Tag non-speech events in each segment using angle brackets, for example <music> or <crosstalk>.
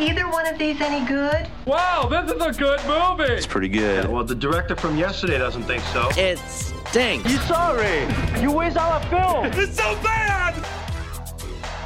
either one of these any good? Wow, this is a good movie. It's pretty good. Well, the director from yesterday doesn't think so. It stinks. You sorry? You waste our film. <laughs> It's so bad.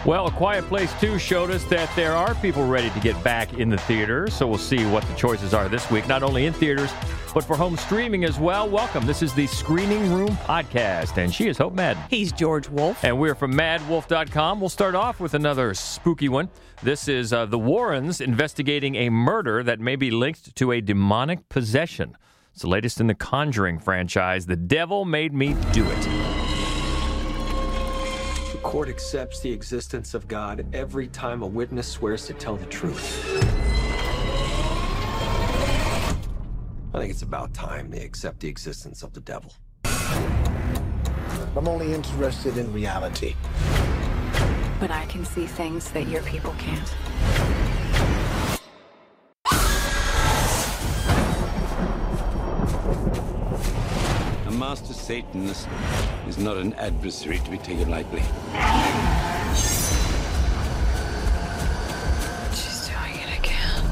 Well, A Quiet Place 2 showed us that there are people ready to get back in the theater, so we'll see what the choices are this week, not only in theaters, but for home streaming as well. Welcome. This is the Screening Room Podcast, and she is Hope Madden. He's George Wolf. And we're from madwolf.com. We'll start off with another spooky one. This is uh, the Warrens investigating a murder that may be linked to a demonic possession. It's the latest in the Conjuring franchise. The Devil Made Me Do It. The court accepts the existence of God every time a witness swears to tell the truth. I think it's about time they accept the existence of the devil. I'm only interested in reality. But I can see things that your people can't. Master Satanist is not an adversary to be taken lightly. She's doing it again.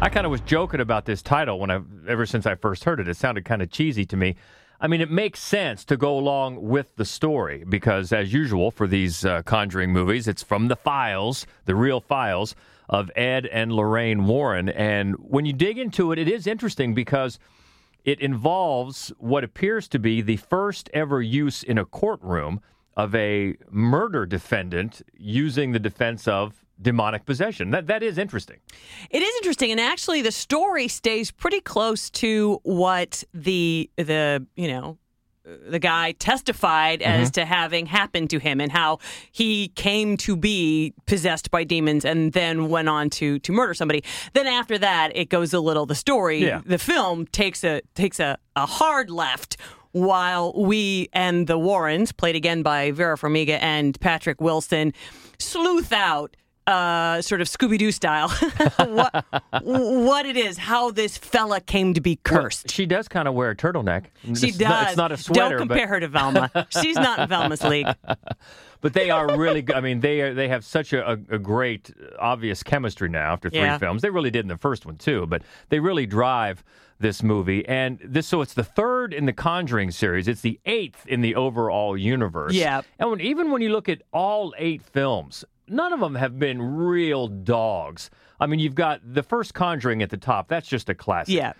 I kind of was joking about this title when I, ever since I first heard it. It sounded kind of cheesy to me. I mean, it makes sense to go along with the story because, as usual, for these uh, Conjuring movies, it's from the files, the real files of Ed and Lorraine Warren. And when you dig into it, it is interesting because it involves what appears to be the first ever use in a courtroom of a murder defendant using the defense of demonic possession. That that is interesting. It is interesting, and actually, the story stays pretty close to what the the you know the guy testified as mm-hmm. to having happened to him and how he came to be possessed by demons and then went on to to murder somebody. Then after that, it goes a little. The story, Yeah. the film takes a takes a, a hard left. While we and the Warrens, played again by Vera Farmiga and Patrick Wilson, sleuth out uh, sort of Scooby Doo style, <laughs> what, what it is, how this fella came to be cursed. She does kind of wear a turtleneck. She It's does. Not, it's not a sweater. Don't compare but, her to Velma. She's not in Velma's league. <laughs> but they are really good. I mean, they are, they have such a, a, great, obvious chemistry now after three Yeah. films. They really did in the first one too, but they really drive this movie. And this, so it's the third in the Conjuring series. It's the eighth in the overall universe. Yeah. And when, even when you look at all eight films, none of them have been real dogs. I mean, you've got the first Conjuring at the top. That's just a classic. Yeah.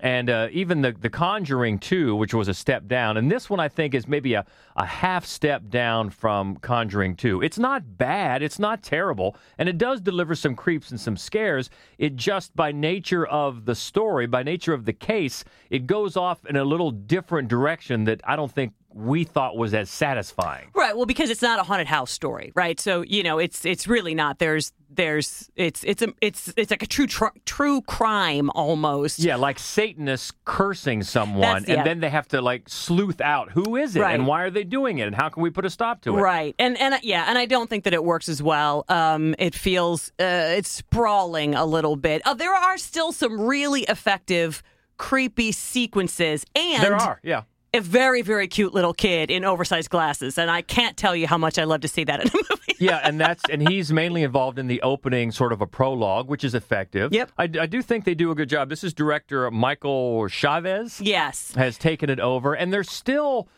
And uh, even the, the Conjuring 2, which was a step down. And this one, I think, is maybe a, a half step down from Conjuring 2. It's not bad. It's not terrible. And it does deliver some creeps and some scares. It just, by nature of the story, by nature of the case, it goes off in a little different direction that I don't think we thought was as satisfying. Right. Well, because it's not a haunted house story, right? So you know, it's it's really not. There's there's it's it's a it's it's like a true tr- true crime almost. Yeah, like Satanists cursing someone, yeah. and then they have to like sleuth out who is it Right. and why are they doing it and how can we put a stop to it. Right, and and yeah, and I don't think that it works as well. Um, it feels uh, it's sprawling a little bit. Uh, there are still some really effective, creepy sequences, and There are, yeah. A very very cute little kid in oversized glasses, and I can't tell you how much I love to see that in a movie. <laughs> yeah, and that's and he's mainly involved in the opening, sort of a prologue, which is effective. Yep. I, I do think they do a good job. This is director Michael Chaves yes, has taken it over, and there's still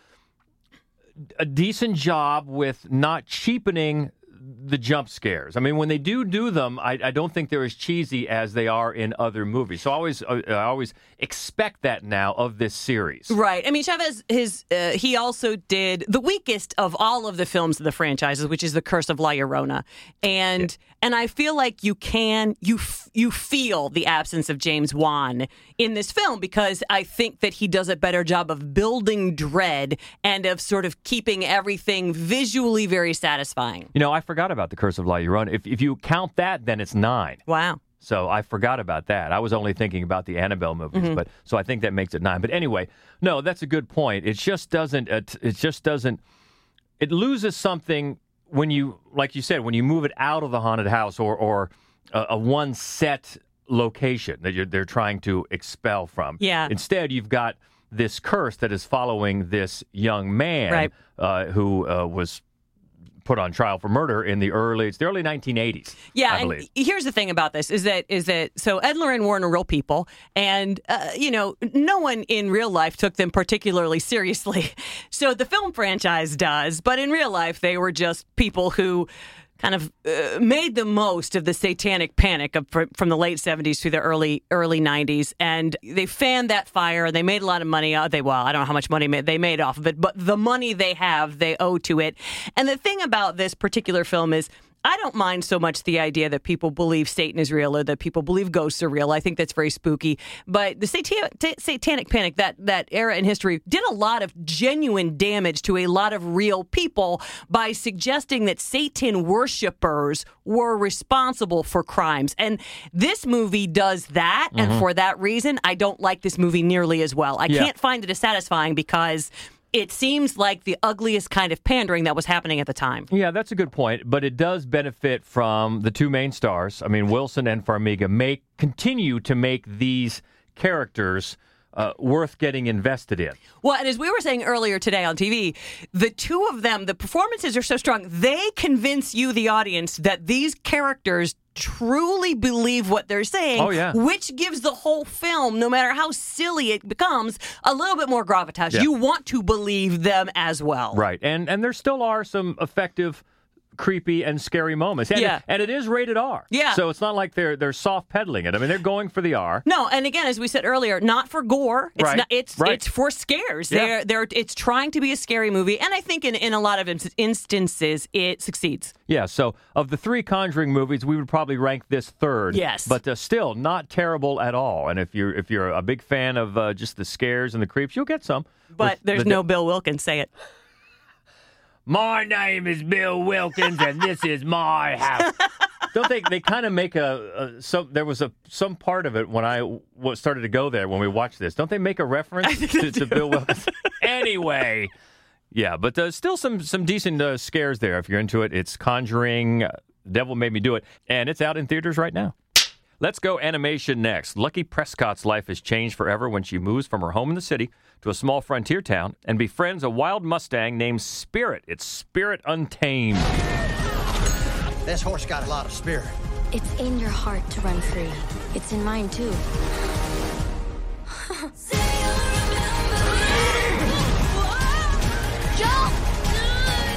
a decent job with not cheapening the jump scares. I mean, when they do do them, I, I don't think they're as cheesy as they are in other movies. So I always, uh, I always expect that now of this series. Right. I mean, Chaves, his uh, he also did the weakest of all of the films of the franchises, which is The Curse of La Llorona, and and I feel like you can you f- you feel the absence of James Wan in this film because I think that he does a better job of building dread and of sort of keeping everything visually very satisfying. You know, I forgot about the Curse of La Llorona. If if you count that, then it's nine. Wow. So I forgot about that. I was only thinking about the Annabelle movies, but so I think that makes it nine. But anyway, no, that's a good point. It just doesn't. It, it just doesn't. It loses something when you, like you said, when you move it out of the haunted house or or a, a one set location that you're, they're trying to expel from. Yeah. Instead, you've got this curse that is following this young man Right. uh, who uh, was put on trial for murder in the early it's the early 1980s. Yeah, I and believe. here's the thing about this is that is that so Ed and Lorraine Warren are real people, and uh, you know no one in real life took them particularly seriously. <laughs> So the film franchise does, but in real life they were just people who kind of uh, made the most of the satanic panic of, from the late 70s through the early early 90s and they fanned that fire they made a lot of money uh, they well I don't know how much money they made off of it but the money they have they owe to it. And the thing about this particular film is I don't mind so much the idea that people believe Satan is real or that people believe ghosts are real. I think that's very spooky. But the satan- t- satanic panic, that that era in history, did a lot of genuine damage to a lot of real people by suggesting that Satan worshippers were responsible for crimes. And this movie does that. And mm-hmm. for that reason, I don't like this movie nearly as well. I Yeah. can't find it as satisfying because it seems like the ugliest kind of pandering that was happening at the time. Yeah, that's a good point, but it does benefit from the two main stars. I mean, Wilson and Farmiga make continue to make these characters uh, worth getting invested in. Well, and as we were saying earlier today on TV, the two of them, the performances are so strong, they convince you, the audience, that these characters truly believe what they're saying. Oh, yeah. Which gives the whole film, no matter how silly it becomes, a little bit more gravitas. Yeah. You want to believe them as well. Right, and and there still are some effective, creepy and scary moments. And Yeah. it, and it is rated R. Yeah. so it's not like they're they're soft pedaling it. I mean, they're going for the R. No, and again, as we said earlier, not for gore. It's Right, not. It's right. it's for scares. Yeah. They're they're. It's trying to be a scary movie, and I think in in a lot of instances it succeeds. Yeah, so of the three Conjuring movies, we would probably rank this third. Yes. but uh, still not terrible at all. And if you're if you're a big fan of uh, just the scares and the creeps, you'll get some. But there's the- no Bill Wilkins. Say it. My name is Bill Wilkins, and this is my house. <laughs> Don't they? They kind of make a, a some. There was a some part of it when I w- started to go there when we watched this. Don't they make a reference to, to Bill Wilkins? <laughs> anyway, yeah, but there's still some some decent uh, scares there if you're into it. It's Conjuring, uh, Devil Made Me Do It, and it's out in theaters right now. Let's go animation next. Lucky Prescott's life has changed forever when she moves from her home in the city to a small frontier town and befriends a wild Mustang named Spirit. It's Spirit Untamed. This horse got a lot of spirit. It's in your heart to run free. It's in mine too. Joe! <laughs>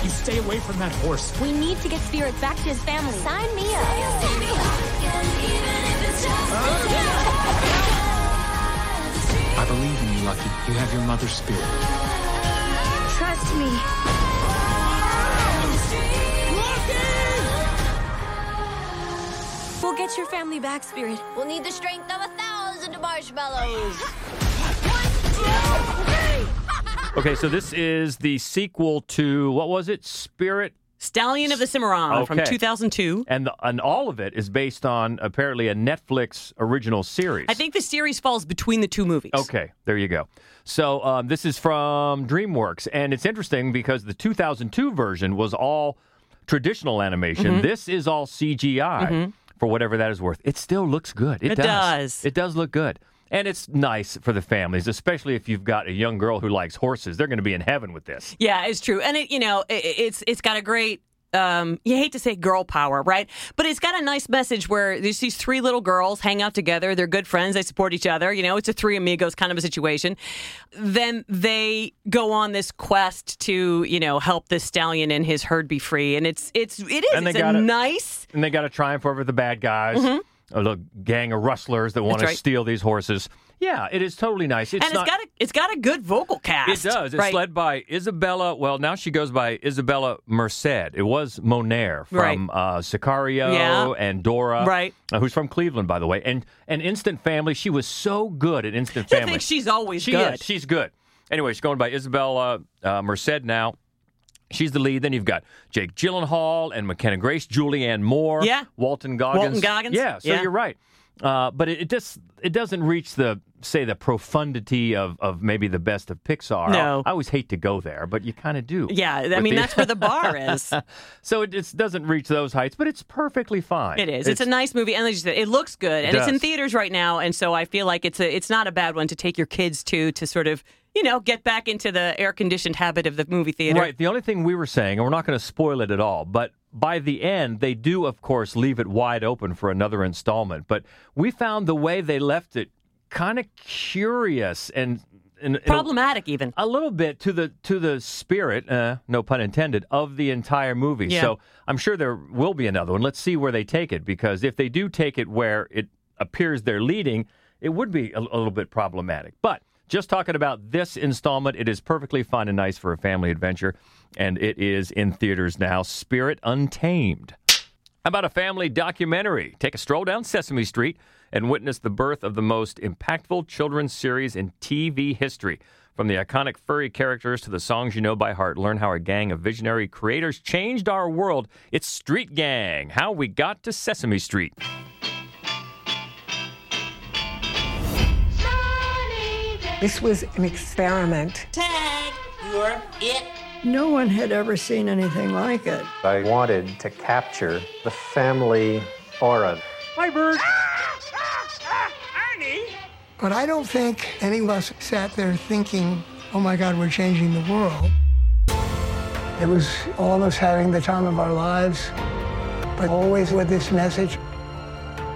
You stay away from that horse. We need to get Spirit back to his family. Sign me up. I believe in you, Lucky. You have your mother's spirit. Trust me. We'll get your family back, Spirit. We'll need the strength of a thousand marshmallows. Okay, so this is the sequel to what was it? Spirit Stallion of the Cimarron from 2002. and the, and all of it is based on apparently a Netflix original series. I think the series falls between the two movies. Okay, there you go. So um, this is from DreamWorks, and it's interesting because the 2002 version was all traditional animation. Mhm. This is all CGI Mhm. for whatever that is worth. It still looks good. It, It does. It does look good. And it's nice for the families, especially if you've got a young girl who likes horses. They're going to be in heaven with this. Yeah, it's true, and it you know it, it's it's got a great. Um, you hate to say girl power, right? But it's got a nice message where there's these three little girls hang out together. They're good friends. They support each other. You know, it's a three amigos kind of a situation. Then they go on this quest to, you know, help this stallion and his herd be free. And it's it's it is And they it's a gotta- nice. And they got to triumph over the bad guys, Mhm. A little gang of rustlers that want to steal these horses. Yeah, it is totally nice. It's and not, it's got a it's got a good vocal cast. It does. It's right? led by Isabela. Well, now she goes by Isabela Merced. It was Moner from uh, Sicario Yeah. and Dora, Right. uh, who's from Cleveland, by the way. And and Instant Family. She was so good at Instant Family. <laughs> I think she's always she good. Is. She's good. Anyway, she's going by Isabela uh, Merced now. She's the lead. Then you've got Jake Gyllenhaal and McKenna Grace, Julianne Moore, Yeah. Walton Goggins. Walton Goggins. Yeah, so Yeah. you're right. Uh, but it, it just it doesn't reach the say the profundity of, of maybe the best of Pixar. No. I always hate to go there, but you kind of do. Yeah, I mean the- that's where the bar <laughs> is. so it just doesn't reach those heights, but it's perfectly fine. It is. It's, a nice movie, and like you said, it looks good, and It it's in theaters right now. And so I feel like it's a it's not a bad one to take your kids to to sort of you know, get back into the air conditioned habit of the movie theater. Right. The only thing we were saying, and we're not going to spoil it at all, but by the end, they do, of course, leave it wide open for another installment. But we found the way they left it kind of curious and. and Problematic, even. a little bit to the to the spirit, uh, no pun intended, of the entire movie. Yeah. So I'm sure there will be another one. Let's see where they take it because if they do take it where it appears they're leading, it would be a, a little bit problematic. But just talking about this installment, it is perfectly fun and nice for a family adventure, and it is in theaters now. Spirit Untamed. How about a family documentary? Take a stroll down Sesame Street and witness the birth of the most impactful children's series in TV history. From the iconic furry characters to the songs you know by heart, learn how a gang of visionary creators changed our world. It's Street Gang How We Got to Sesame Street. This was an experiment. Tag, you're it. No one had ever seen anything like it. I wanted to capture the family aura. Hi, Bird. Ah, ah, ah, but I don't think any of us sat there thinking, oh my God, we're changing the world. It was all of us having the time of our lives, but always with this message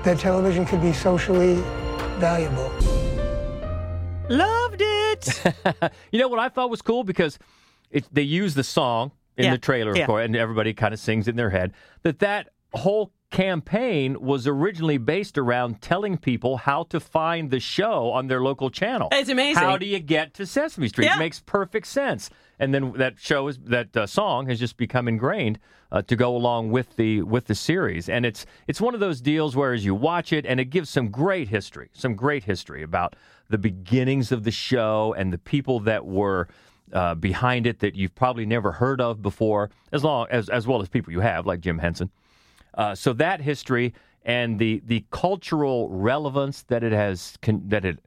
that television could be socially valuable. Loved it. <laughs> you know what I thought was cool because it, they use the song in Yeah, the trailer, of yeah. course, and everybody kind of sings it in their head. That that whole campaign was originally based around telling people how to find the show on their local channel. It's amazing. How do you get to Sesame Street? Yeah. It makes perfect sense. And then that show is that uh, song has just become ingrained uh, to go along with the with the series. And it's it's one of those deals where as you watch it, and it gives some great history, some great history about the beginnings of the show and the people that were uh, behind it that you've probably never heard of before, as long as as well as people you have, like Jim Henson. Uh, so that history and the the cultural relevance that it has con- that it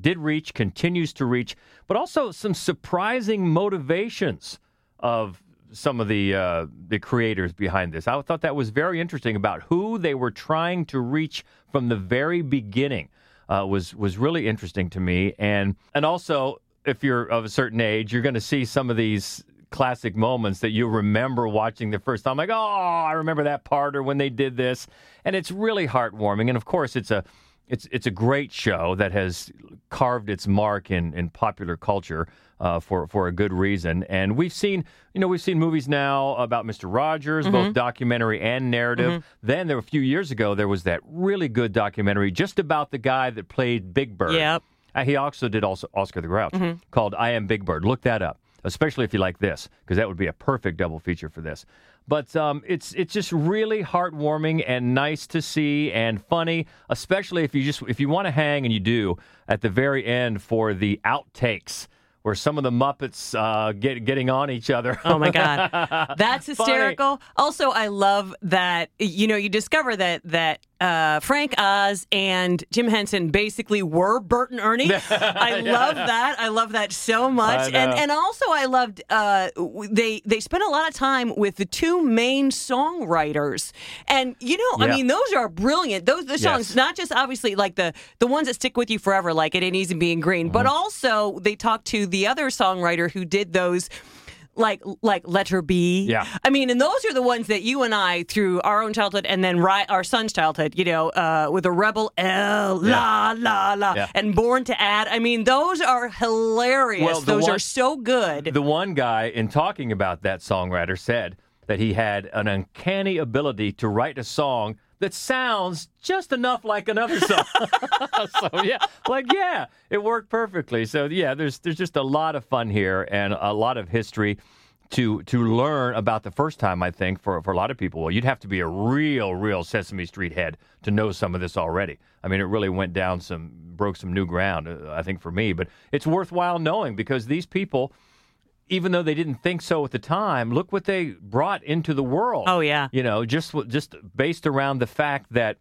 did reach, continues to reach, but also some surprising motivations of some of the uh, the creators behind this. I thought that was very interesting about who they were trying to reach from the very beginning. Uh, was was really interesting to me, and and also if you're of a certain age, you're going to see some of these classic moments that you remember watching the first time. Like, oh, I remember that part, or when they did this, and it's really heartwarming. And of course, it's a it's it's a great show that has carved its mark in in popular culture uh, for for a good reason. And we've seen you know we've seen movies now about Mister Rogers, both Mhm. documentary and narrative. Mhm. Then there were a few years ago there was that really good documentary just about the guy that played Big Bird. Yep. Uh, he also did also Oscar the Grouch Mhm. called I Am Big Bird. Look that up, especially if you like this, because that would be a perfect double feature for this. But um, it's it's just really heartwarming and nice to see and funny, especially if you just if you want to hang and you do at the very end for the outtakes. Where some of the Muppets uh, get getting on each other. Oh my god, <laughs> that's Funny. hysterical. Also, I love that you know you discover that that uh, Frank Oz and Jim Henson basically were Bert and Ernie. <laughs> I love that. I love that so much. And and also I loved uh, they they spent a lot of time with the two main songwriters. And you know, I mean, those are brilliant. Those the songs, Yes. not just obviously like the the ones that stick with you forever, like it ain't easy being green, but Mm-hmm. also they talked to the other songwriter who did those like like letter B. Yeah. I mean, and those are the ones that you and I through our own childhood and then ri- our son's childhood, you know, uh, with a rebel L la la la Yeah. and born to add. I mean, those are hilarious. Well, those one- are so good. The one guy in talking about that songwriter said that he had an uncanny ability to write a song that sounds just enough like another song. <laughs> <laughs> so yeah, like yeah, it worked perfectly. So yeah, there's there's just a lot of fun here and a lot of history to to learn about the first time. I think for for a lot of people, well, you'd have to be a real real Sesame Street head to know some of this already. I mean, it really went down some broke some new ground. Uh, I think for me, but it's worthwhile knowing because these people even though they didn't think so at the time, look what they brought into the world. Oh, yeah. You know, just just based around the fact that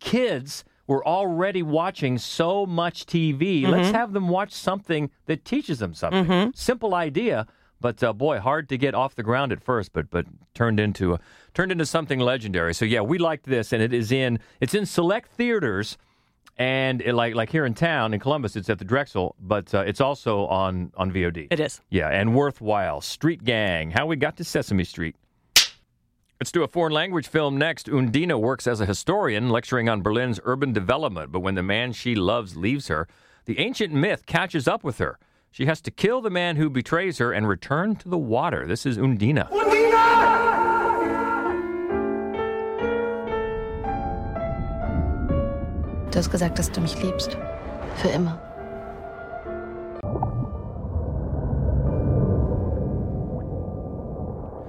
kids were already watching so much TV. Let's Mhm. have them watch something that teaches them something. Mhm. Simple idea, but uh, boy, hard to get off the ground at first, but but turned into a, turned into something legendary. So yeah, we liked this, and it is in it's in select theaters And it, like like here in town in Columbus, it's at the Drexel, but uh, it's also on on VOD. It is. Yeah, and worthwhile. Street Gang: How We Got to Sesame Street. Let's do a foreign language film next. Undine works as a historian, lecturing on Berlin's urban development. But when the man she loves leaves her, the ancient myth catches up with her. She has to kill the man who betrays her and return to the water. This is Undine. Du hast gesagt, dass du mich liebst. Für immer.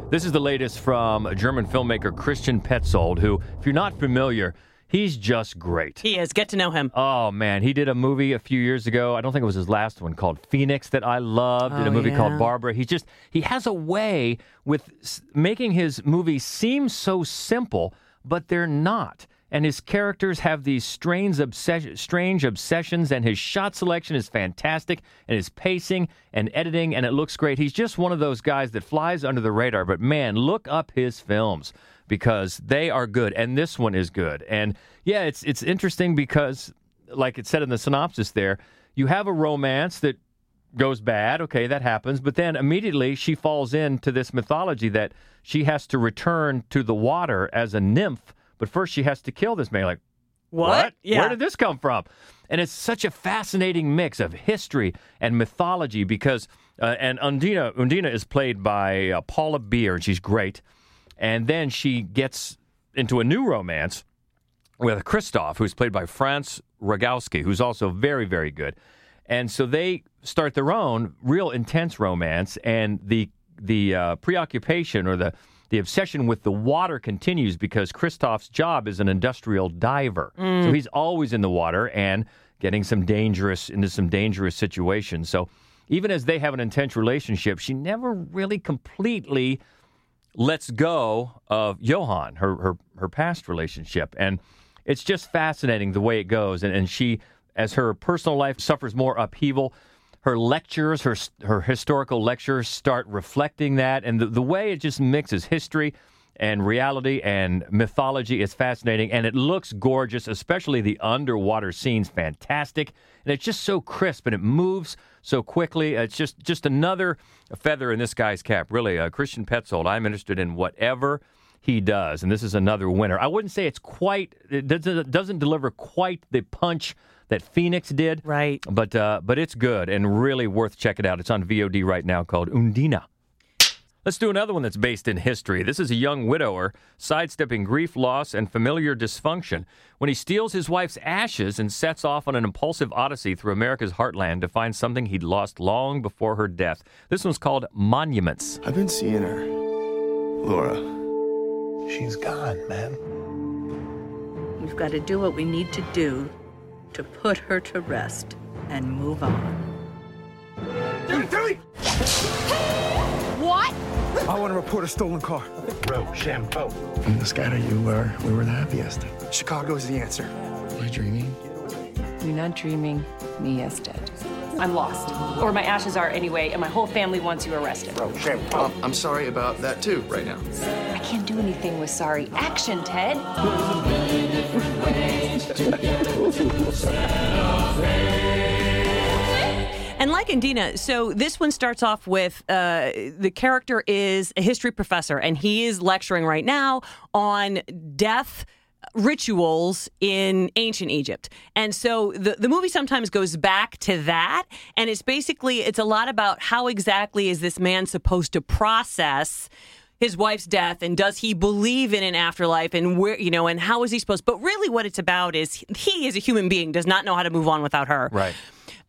This is the latest from German filmmaker Christian Petzold, who, if you're not familiar, he's just great. He is. Get to know him. Oh man, he did a movie a few years ago. I don't think it was his last one called Phoenix that I loved. did Oh, a movie yeah. called Barbara. He just he has a way with making his movies seem so simple, but they're not. And his characters have these strange, strange obsessions, and his shot selection is fantastic, and his pacing and editing, and it looks great. He's just one of those guys that flies under the radar. But man, look up his films because they are good, and this one is good. And yeah, it's it's interesting because, like it said in the synopsis, there you have a romance that goes bad. Okay, that happens. But then immediately she falls into this mythology that she has to return to the water as a nymph. But first she has to kill this man. Like, What? Yeah. Where did this come from? And it's such a fascinating mix of history and mythology because, uh, and Undine, Undine is played by uh, Paula Beer, and she's great. And then she gets into a new romance with Christoph, who's played by Franz Rogowski, who's also very, very good. And so they start their own real intense romance, and the the uh, preoccupation or the the obsession with the water continues because Christoph's job is an industrial diver, Mm. so he's always in the water and getting some dangerous into some dangerous situations. So even as they have an intense relationship, she never really completely lets go of Johan, her her her past relationship, and it's just fascinating the way it goes. And, and she, as her personal life suffers more upheaval, her lectures, her her historical lectures, start reflecting that, and the, the way it just mixes history and reality and mythology is fascinating, and it looks gorgeous, especially the underwater scenes, fantastic, and it's just so crisp and it moves so quickly. It's just just another feather in this guy's cap, really. Uh, Christian Petzold, I'm interested in whatever he does, and this is another winner. I wouldn't say it's quite, it doesn't, it doesn't deliver quite the punch that Phoenix did, right? But uh, but it's good and really worth checking out. It's on VOD right now called Undine. Let's do another one that's based in history. This is a young widower sidestepping grief, loss, and familiar dysfunction when he steals his wife's ashes and sets off on an impulsive odyssey through America's heartland to find something he'd lost long before her death. This one's called Monuments. I've been seeing her. Laura. She's gone, man. We've got to do what we need to do to put her to rest and move on. What? I want to report a stolen car. Rochambeau. In the scatter you were, we were the happiest. Chicago is the answer. Am I dreaming? You're not dreaming. Mia's dead. I'm lost. Or my ashes are anyway, and my whole family wants you arrested. Um, I'm sorry about that too, right now. I can't do anything with sorry. Action, Ted. And like Undine, so this one starts off with uh, the character is a history professor, and he is lecturing right now on death rituals in ancient Egypt. And so the, the movie sometimes goes back to that. And it's basically, it's a lot about how exactly is this man supposed to process his wife's death and does he believe in an afterlife and where, you know, and how is he supposed, but really what it's about is he as a human being does not know how to move on without her. Right.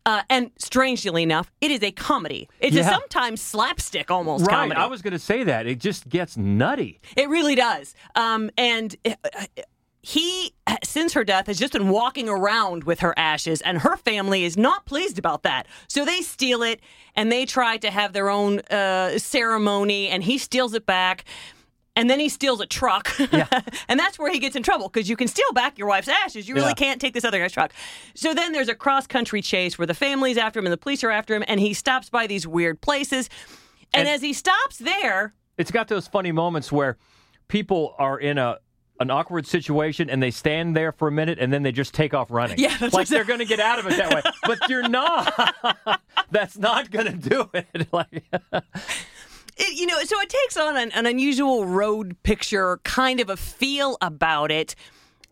Uh, and strangely enough, it is a comedy. It's Yeah. a sometimes slapstick almost right. comedy. I was going to say that. It just gets nutty. It really does. Um, and uh, he, since her death, has just been walking around with her ashes, and her family is not pleased about that. So they steal it and they try to have their own uh, ceremony, and he steals it back. And then he steals a truck. <laughs> and that's where he gets in trouble because you can steal back your wife's ashes. You really Yeah. can't take this other guy's truck. So then there's a cross country chase where the family's after him and the police are after him, and he stops by these weird places. And, And- as he stops there, It's got those funny moments where people are in a an awkward situation and they stand there for a minute and then they just take off running. Yeah, that's like they're going to get out of it that way. <laughs> But you're not. <laughs> that's not going to do it. <laughs> like, It, you know, so it takes on an, an unusual road picture kind of a feel about it.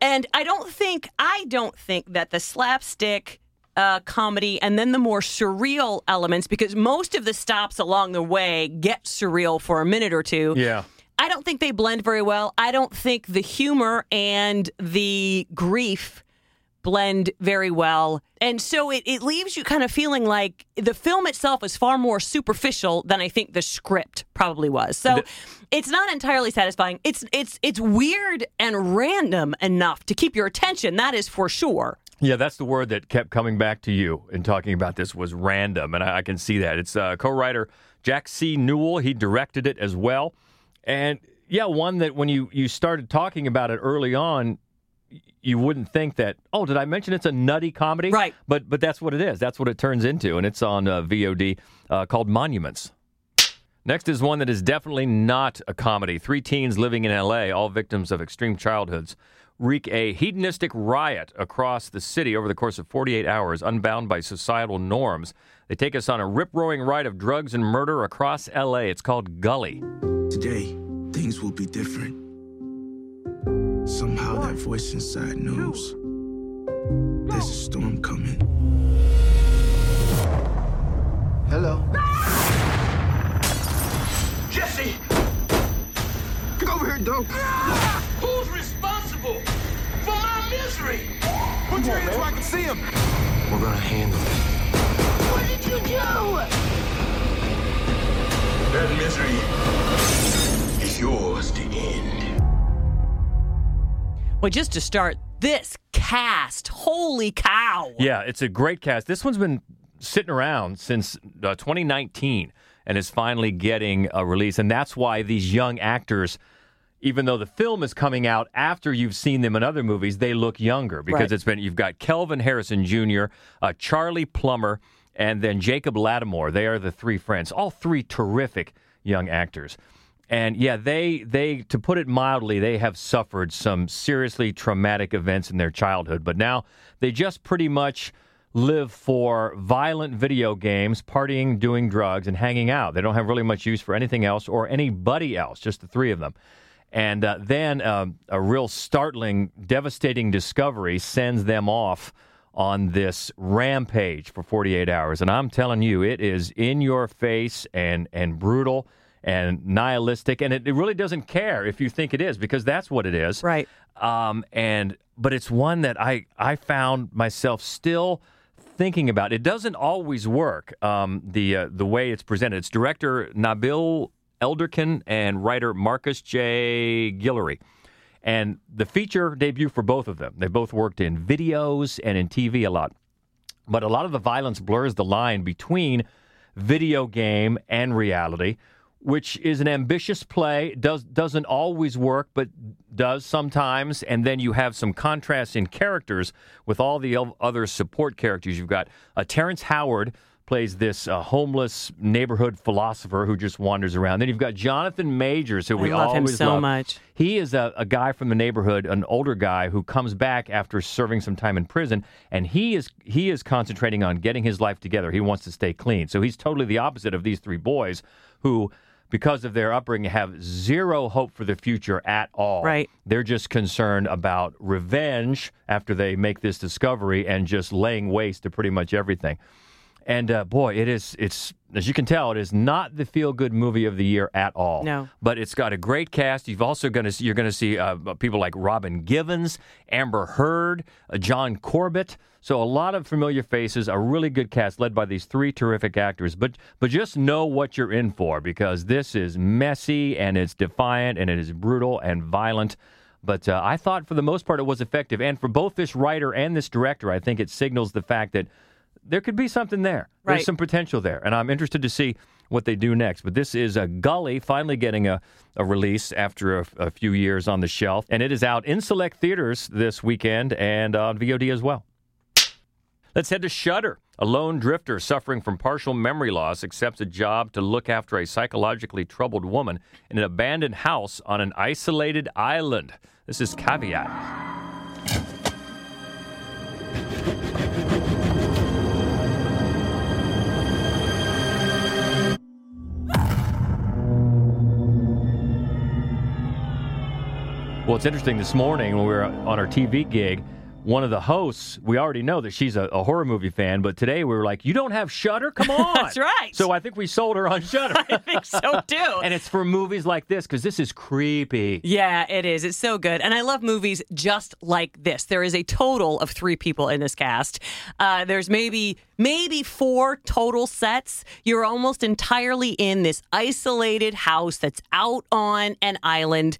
And I don't think, I don't think that the slapstick uh, comedy and then the more surreal elements, because most of the stops along the way get surreal for a minute or two. yeah. I don't think they blend very well. I don't think the humor and the grief blend very well. And so it, it leaves you kind of feeling like the film itself is far more superficial than I think the script probably was. So it's not entirely satisfying. It's it's it's weird and random enough to keep your attention, that is for sure. Yeah, that's the word that kept coming back to you in talking about this was random, and I, I can see that. It's uh, co-writer Jack C. Newell. He directed it as well, and yeah, one that when you you started talking about it early on, you wouldn't think that. Oh, did I mention it's a nutty comedy? Right. But but that's what it is. That's what it turns into, and it's on uh, VOD uh, called Monuments. Next is one that is definitely not a comedy. Three teens living in LA, all victims of extreme childhoods, wreak a hedonistic riot across the city over the course of 48 hours, unbound by societal norms. They take us on a rip roaring ride of drugs and murder across LA. It's called Gully. Today, things will be different. Somehow that voice inside knows there's a storm coming. Hello. Jesse! Get over here, dope. Who's responsible for my misery? Put your hands where I can see him. We're gonna handle it. What did you do? That misery is yours to end. Well, just to start, this cast, holy cow. Yeah, it's a great cast. This one's been sitting around since uh, 2019 and is finally getting a release. And that's why these young actors, even though the film is coming out after you've seen them in other movies, they look younger because Right. it's been you've got Kelvin Harrison Jr., uh, Charlie Plummer, and then Jacob Latimore. They are the three friends, all three terrific young actors. And yeah, they they to put it mildly, they have suffered some seriously traumatic events in their childhood, but now they just pretty much live for violent video games, partying, doing drugs, and hanging out. They don't have really much use for anything else or anybody else, just the three of them. And uh, then um, a real startling, devastating discovery sends them off on this rampage for 48 hours. And I'm telling you, it is in your face and, and brutal and nihilistic. And it, it really doesn't care if you think it is, because that's what it is. Right. Um, and but it's one that I I found myself still thinking about. It doesn't always work. Um, the uh, the way it's presented. It's director Nabil Elderkin and writer Marcus J. Guillory. And the feature debut for both of them. They both worked in videos and in TV a lot. But a lot of the violence blurs the line between video game and reality, which is an ambitious play. Does doesn't always work, but does sometimes. And then you have some contrast in characters with all the other support characters. You've got uh, Terrence Howard plays this uh, homeless neighborhood philosopher who just wanders around. Then you've got Jonathan Majors, who I we love him so love. much. He is a, a guy from the neighborhood, an older guy who comes back after serving some time in prison, and he is he is concentrating on getting his life together. He wants to stay clean. So he's totally the opposite of these three boys who because of their upbringing have zero hope for the future at all. Right. They're just concerned about revenge after they make this discovery and just laying waste to pretty much everything. And uh, boy, it is. It's as you can tell, it is not the feel-good movie of the year at all. No. but it's got a great cast. You've also going to see, you're going to see uh, people like Robin Givens, Amber Heard, uh, John Corbett. So a lot of familiar faces. A really good cast led by these three terrific actors. But but just know what you're in for because this is messy and it's defiant and it is brutal and violent. But uh, I thought for the most part it was effective. And for both this writer and this director, I think it signals the fact that there could be something there. Right. There's some potential there. And I'm interested to see what they do next. But this is a Gully finally getting a, a release after a, a few years on the shelf. And it is out in select theaters this weekend and on VOD as well. Let's head to Shudder. A lone drifter suffering from partial memory loss accepts a job to look after a psychologically troubled woman in an abandoned house on an isolated island. This is Caveat. Well, it's interesting this morning when we were on our TV gig. One of the hosts, we already know that she's a, a horror movie fan, but today we were like, "You don't have Shudder? Come <laughs> on!" That's right. So I think we sold her on Shudder. <laughs> I think so too. and it's for movies like this because this is creepy. Yeah, it is. It's so good. And I love movies just like this. There is a total of three people in this cast. Uh, there's maybe maybe four total sets. You're almost entirely in this isolated house that's out on an island.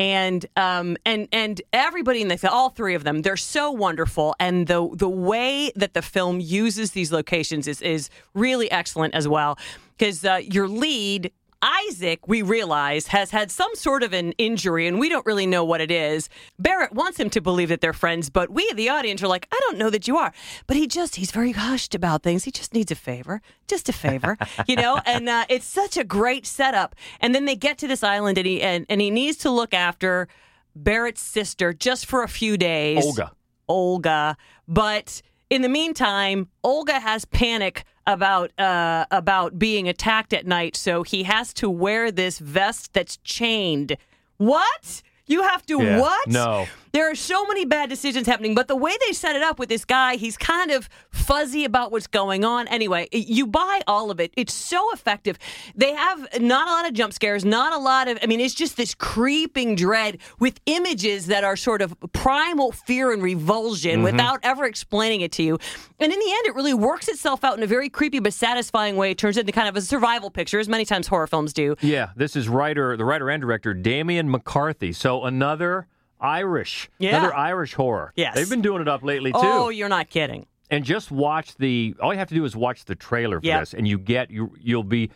And um and and everybody in the film, all three of them they're so wonderful. And the the way that the film uses these locations is is really excellent as well. Because uh, your lead Isaac, we realize, has had some sort of an injury, and we don't really know what it is. Barrett wants him to believe that they're friends, but we, the audience, are like, I don't know that you are. But he just, he's very hushed about things. He just needs a favor, just a favor, <laughs> you know? And uh, it's such a great setup. And then they get to this island, and he, and, and he needs to look after Barrett's sister just for a few days. Olga. Olga. But in the meantime, Olga has panic about uh, about being attacked at night, so he has to wear this vest that's chained. What? You have to Yeah. what? No. There are so many bad decisions happening, but the way they set it up with this guy, he's kind of fuzzy about what's going on. Anyway, you buy all of it. It's so effective. They have not a lot of jump scares, not a lot of, I mean, it's just this creeping dread with images that are sort of primal fear and revulsion Mhm. without ever explaining it to you. And in the end, it really works itself out in a very creepy but satisfying way. It turns into kind of a survival picture, as many times horror films do. Yeah, this is writer, the writer and director Damian McCarthy. So another Irish, Yeah. another Irish horror. Yes. they've been doing it up lately too. Oh, you're not kidding. and just watch the. All you have to do is watch the trailer for Yep. this, and you get you you'll be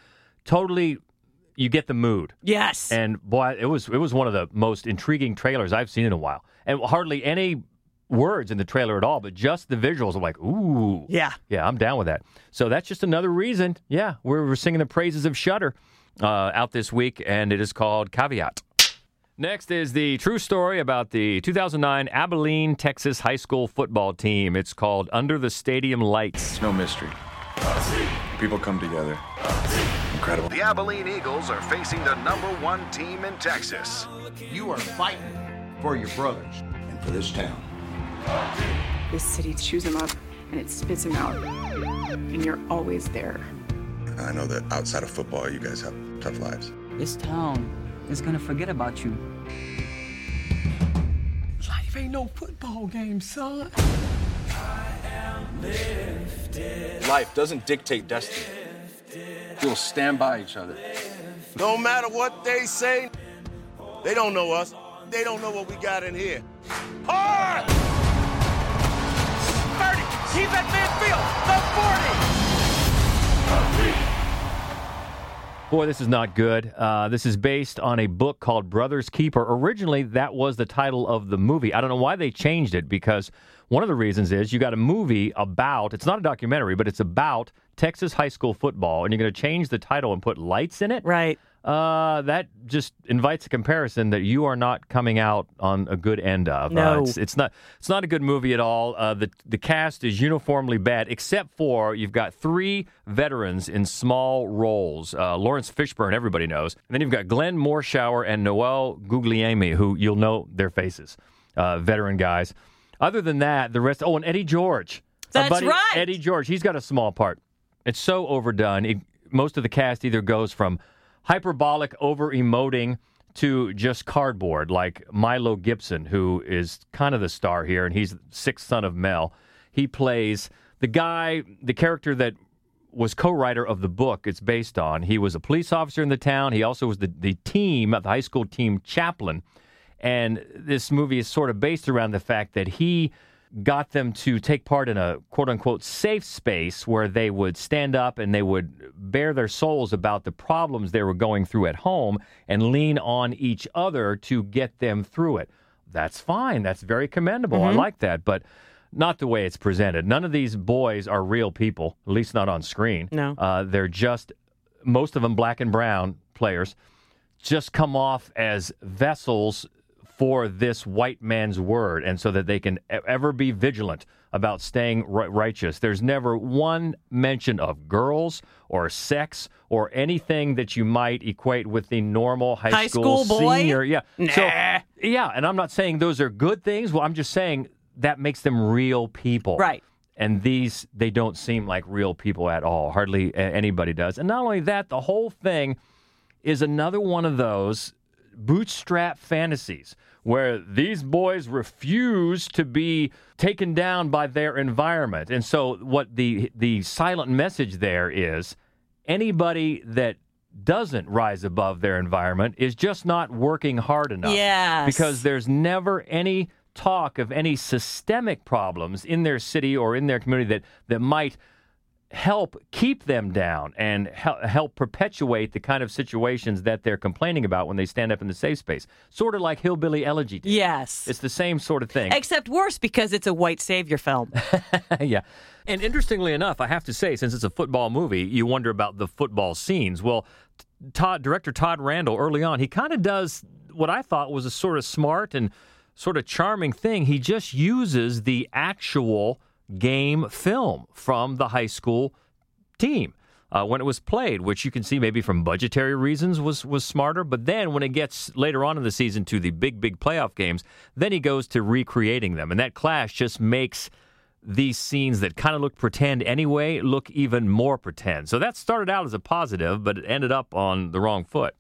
totally. You get the mood. Yes. And boy, it was it was one of the most intriguing trailers I've seen in a while, and hardly any words in the trailer at all, but just the visuals. I'm like, ooh, Yeah. yeah, I'm down with that. So that's just another reason. Yeah, we're, we're singing the praises of Shudder uh, out this week, and it is called Caveat. Next is the true story about the 2009 Abilene, Texas high school football team. It's called Under the Stadium Lights. No mystery. People come together. Incredible. The Abilene Eagles are facing the number one team in Texas. You are fighting for your brothers and for this town. This city chews them up and it spits them out. And you're always there. I know that outside of football, you guys have tough lives. This town is gonna forget about you. Life ain't no football game, son. Life doesn't dictate destiny. We'll stand by each other. No matter what they say, they don't know us. They don't know what we got in here. Hard! 30. He's at midfield. Boy, this is not good. Uh, this is based on a book called Brothers Keeper. Originally, that was the title of the movie. I don't know why they changed it because one of the reasons is you got a movie about, it's not a documentary, but it's about Texas high school football, and you're going to change the title and put lights in it? Right. Uh, that just invites a comparison that you are not coming out on a good end of. Uh, No. it's, it's not. It's not a good movie at all. Uh, the the cast is uniformly bad, except for you've got three veterans in small roles. Uh, Laurence Fishburne, everybody knows, and then you've got Glenn Morshower and Noel Guglielmi, who you'll know their faces, uh, veteran guys. Other than that, the rest. Oh, and Eddie George. That's buddy right. Eddie George. He's got a small part. It's so overdone. It, most of the cast either goes from hyperbolic over emoting to just cardboard, like Milo Gibson, who is kind of the star here, and he's the sixth son of Mel. He plays the guy, the character that was co-writer of the book it's based on. He was a police officer in the town. He also was the, the team, the high school team chaplain. And this movie is sort of based around the fact that he got them to take part in a quote unquote safe space where they would stand up and they would bare their souls about the problems they were going through at home and lean on each other to get them through it. That's fine. That's very commendable. I Mhm. like that. But not the way it's presented. None of these boys are real people, at least not on screen. No. Uh, they're just, most of them black and brown players, just come off as vessels for this white man's word, and so that they can ever be vigilant about staying righteous. There's never one mention of girls or sex or anything that you might equate with the normal high, High school boy? senior. Yeah. So, Nah. yeah, and I'm not saying those are good things. Well, I'm just saying that makes them real people. Right. And these, they don't seem like real people at all. Hardly anybody does. And not only that, the whole thing is another one of those bootstrap fantasies where these boys refuse to be taken down by their environment. And so what the the silent message there is anybody that doesn't rise above their environment is just not working hard enough. Yes. Because there's never any talk of any systemic problems in their city or in their community that that might help keep them down and help perpetuate the kind of situations that they're complaining about when they stand up in the safe space. Sort of like Hillbilly Elegy. did. Yes. It's the same sort of thing. Except worse because it's a white savior film. <laughs> yeah. And interestingly enough, I have to say, since it's a football movie, you wonder about the football scenes. Well, Todd, director Todd Randall, early on, he kind of does what I thought was a sort of smart and sort of charming thing. He just uses the actual game film from the high school team. Uh, when it was played, which you can see maybe from budgetary reasons was was smarter, but then when it gets later on in the season to the big big playoff games, then he goes to recreating them, and that clash just makes these scenes that kind of look pretend anyway look even more pretend. So that started out as a positive, but it ended up on the wrong foot.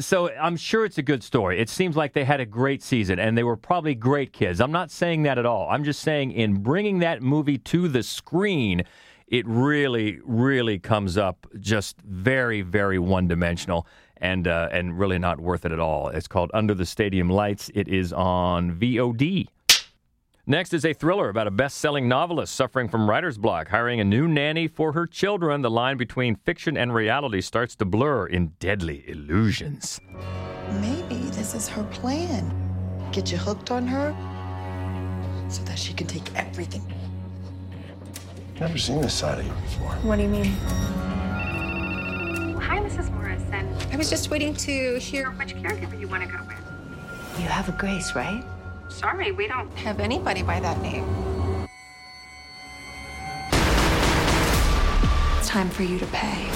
So I'm sure it's a good story. It seems like they had a great season and they were probably great kids. I'm not saying that at all. I'm just saying in bringing that movie to the screen, it really, really comes up just very, very one dimensional and uh, and really not worth it at all. It's called Under the Stadium Lights. It is on VOD. Next is a thriller about a best selling novelist suffering from writer's block, hiring a new nanny for her children. The line between fiction and reality starts to blur in deadly illusions. Maybe this is her plan. Get you hooked on her so that she can take everything. Never seen this side of you before. What do you mean? Hi, Mrs. Morrison. I was just waiting to hear which caregiver you want to go with. You have a Grace, right? Sorry, we don't have anybody by that name. It's time for you to pay.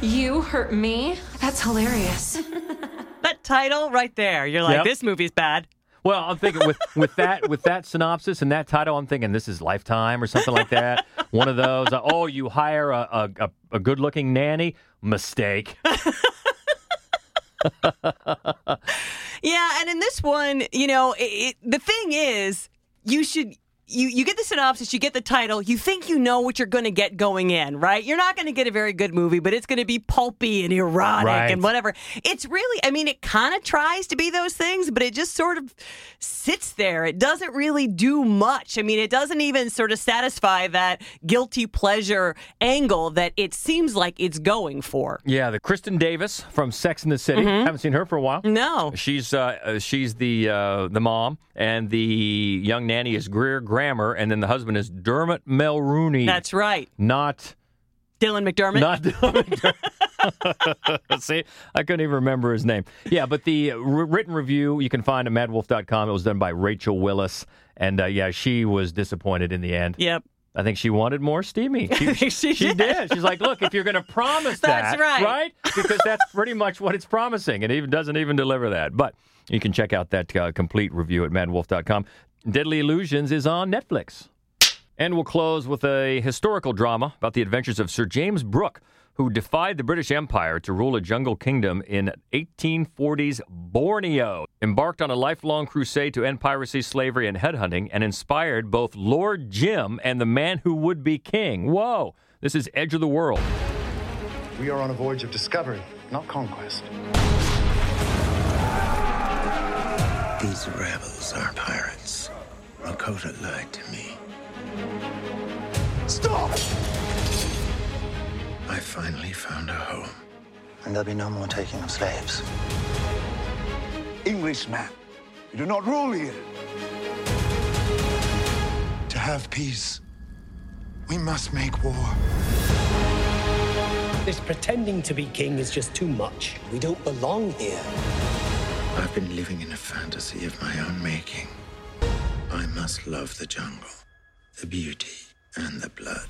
You hurt me? That's hilarious. <laughs> that title right there, you're like, Yep. this movie's bad. Well, I'm thinking with, with that with that synopsis and that title, I'm thinking this is Lifetime or something like that. <laughs> One of those. uh, oh, you hire a a, a, a good looking nanny? Mistake. <laughs> <laughs> Yeah, and in this one, you know, it, it, the thing is, you should. You, you get the synopsis, you get the title, you think you know what you're going to get going in, right? You're not going to get a very good movie, but it's going to be pulpy and erotic Right. and whatever. It's really, I mean, it kind of tries to be those things, but it just sort of sits there. It doesn't really do much. I mean, it doesn't even sort of satisfy that guilty pleasure angle that it seems like it's going for. Yeah, the Kristin Davis from Sex in the City. Mhm. Haven't seen her for a while. No. She's uh, uh, she's the uh, the mom, and the young nanny is Greer Grammer, and then the husband is Dermot Mulroney. That's right. Not Dylan McDermott. Not Dylan McDermott. <laughs> See, I couldn't even remember his name. Yeah, but the written review you can find at maddwolf.com. It was done by Rachel Willis, and uh, yeah, she was disappointed in the end. Yep. I think she wanted more steamy. <laughs> She, She she did. did. She's like, look, if you're going to promise <laughs> That's that, right. right? Because that's pretty much what it's promising, and it even doesn't even deliver that. But you can check out that uh, complete review at maddwolf.com. Deadly Illusions is on Netflix. And we'll close with a historical drama about the adventures of Sir James Brooke, who defied the British Empire to rule a jungle kingdom in 1840s Borneo. Embarked on a lifelong crusade to end piracy, slavery, and headhunting, and inspired both Lord Jim and the man who would be king. Whoa! This is Edge of the World. We are on a voyage of discovery, not conquest. These rebels are pirates. Makota lied to me. Stop! I finally found a home. And there'll be no more taking of slaves. Englishman, You do not rule here. To have peace, we must make war. This pretending to be king is just too much. We don't belong here. I've been living in a fantasy of my own making. I must love the jungle, the beauty, and the blood.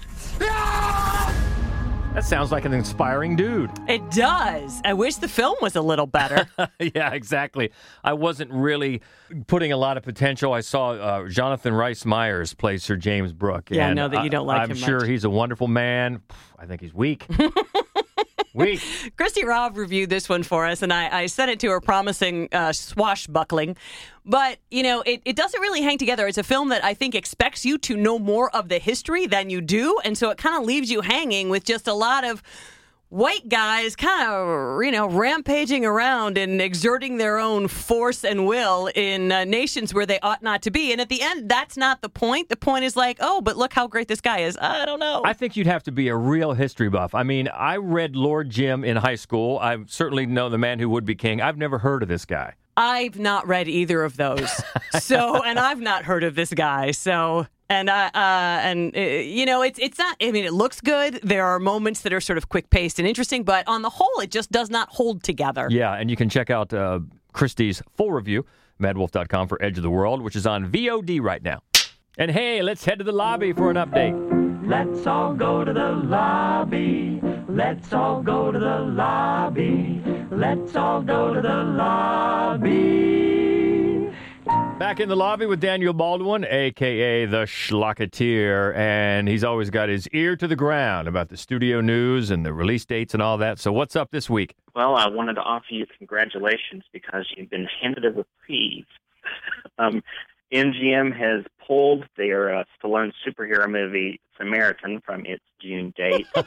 That sounds like an inspiring dude. It does. I wish the film was a little better. <laughs> yeah, exactly. I wasn't really putting a lot of potential. I saw uh, Jonathan Rhys Meyers play Sir James Brooke. Yeah, I know that you don't like him. I'm him sure much. he's a wonderful man. I think he's weak. <laughs> weak. <laughs> Christie Robb reviewed this one for us, and I, I sent it to her promising uh, swashbuckling. But, you know, it, it doesn't really hang together. It's a film that I think expects you to know more of the history than you do. And so it kind of leaves you hanging with just a lot of white guys kind of, you know, rampaging around and exerting their own force and will in uh, nations where they ought not to be. And at the end, that's not the point. The point is like, oh, but look how great this guy is. I don't know. I think you'd have to be a real history buff. I mean, I read Lord Jim in high school. I certainly know the man who would be king. I've never heard of this guy. I've not read either of those. <laughs> So, and I've not heard of this guy. So, and uh, uh and uh, you know, it's it's not. I mean, it looks good. There are moments that are sort of quick paced and interesting, but on the whole, it just does not hold together. Yeah, and you can check out uh, Christie's full review, maddwolf.com for Edge of the World, which is on VOD right now. And hey, let's head to the lobby for an update. Let's all go to the lobby. Let's all go to the lobby. Let's all go to the lobby. Back in the lobby with Daniel Baldwin, aka the Schlocketeer, and he's always got his ear to the ground about the studio news and the release dates and all that. So, what's up this week? Well, I wanted to offer you congratulations because you've been handed a reprieve. <laughs> um, MGM has pulled their uh, Stallone superhero movie Samaritan from its June date. <laughs> uh,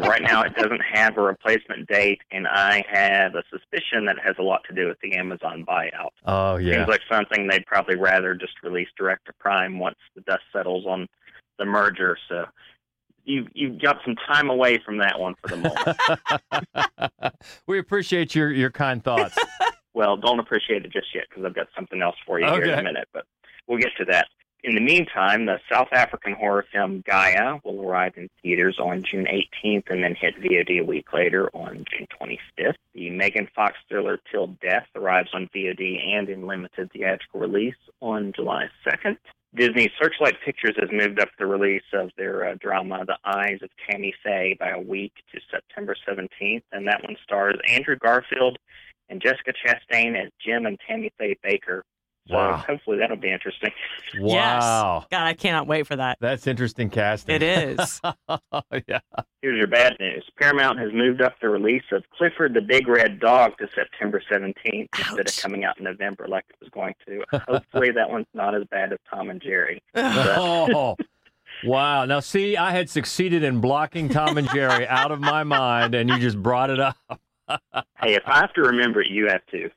right now, it doesn't have a replacement date, and I have a suspicion that it has a lot to do with the Amazon buyout. Oh yeah, Seems like something they'd probably rather just release direct to Prime once the dust settles on the merger. So you you've got some time away from that one for the moment. <laughs> we appreciate your your kind thoughts. <laughs> well, don't appreciate it just yet because I've got something else for you here in a minute, but we'll get to that. In the meantime, the South African horror film Gaia will arrive in theaters on June 18th and then hit VOD a week later on June 25th. The Megan Fox thriller Till Death arrives on VOD and in limited theatrical release on July 2nd. Disney Searchlight Pictures has moved up the release of their uh, drama The Eyes of Tammy Faye by a week to September 17th, and that one stars Andrew Garfield and Jessica Chastain as Jim and Tammy Faye Bakker. So Wow. hopefully that'll be interesting. Wow. Yes. God, I cannot wait for that. That's interesting casting. It is. <laughs> yeah. Here's your bad news. Paramount has moved up the release of Clifford the Big Red Dog to September 17th instead of coming out in November like it was going to. Hopefully that one's not as bad as Tom and Jerry. <laughs> oh, wow. Now, see, I had succeeded in blocking Tom and Jerry out of my mind, and you just brought it up. hey, if I have to remember it, you have to.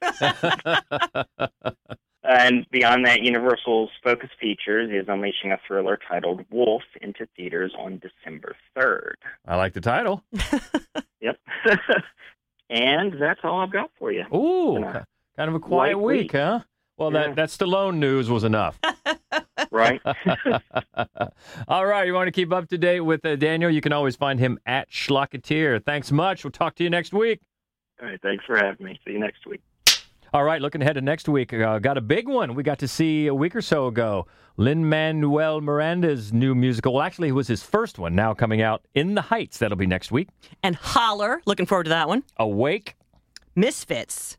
<laughs> and beyond that, Universal's Focus Features is unleashing a thriller titled Wolf into theaters on December 3rd. I like the title. <laughs> Yep. <laughs> and that's all I've got for you. Ooh, Been a ki- kind of a quiet week, week. huh? Well, Yeah. that, that Stallone news was enough. <laughs> Right? All right. You want to keep up to date with uh, Daniel? You can always find him at Schlocketeer. Thanks much. We'll talk to you next week. All right. Thanks for having me. See you next week. All right, looking ahead to next week, uh, got a big one. We got to see a week or so ago Lin Manuel Miranda's new musical. Well, actually, it was his first one, now coming out in the Heights. That'll be next week. And Holler, looking forward to that one. Awake, Misfits,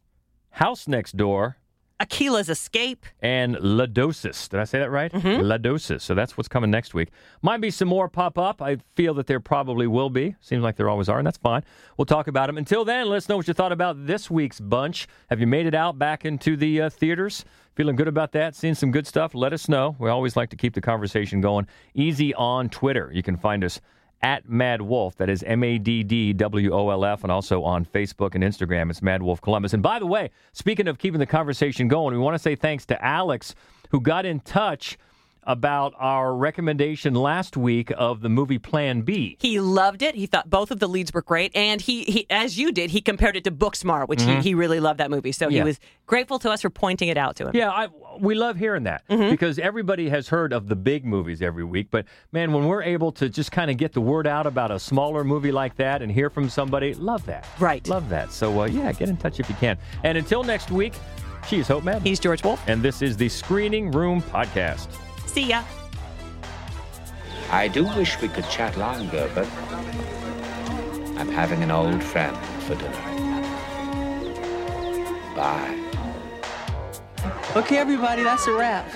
House Next Door, Aquila's Escape. and Ladosis. Did I say that right? Mhm. Ladosis. So that's what's coming next week. Might be some more pop up. I feel that there probably will be. Seems like there always are, and that's fine. We'll talk about them. Until then, let us know what you thought about this week's bunch. Have you made it out back into the uh, theaters? Feeling good about that? Seeing some good stuff? Let us know. We always like to keep the conversation going. Easy on Twitter. You can find us at MaddWolf. That is M A D D W O L F, and also on Facebook and Instagram. It's MaddWolf Columbus. And by the way, speaking of keeping the conversation going, we want to say thanks to Alex who got in touch about our recommendation last week of the movie Plan B. He loved it. He thought both of the leads were great, and he, he as you did, he compared it to Booksmart, which Mhm. he, he really loved that movie. So he was grateful to us for pointing it out to him. Yeah, I, we love hearing that Mm-hmm. because everybody has heard of the big movies every week. But man, when we're able to just kind of get the word out about a smaller movie like that and hear from somebody, love that. Right. Love that. So uh, yeah, get in touch if you can. And until next week, she's Hope Madden. He's George Wolf. And this is the Screening Room Podcast. See ya. I do wish we could chat longer, but I'm having an old friend for dinner. Bye. Okay, everybody, that's a wrap.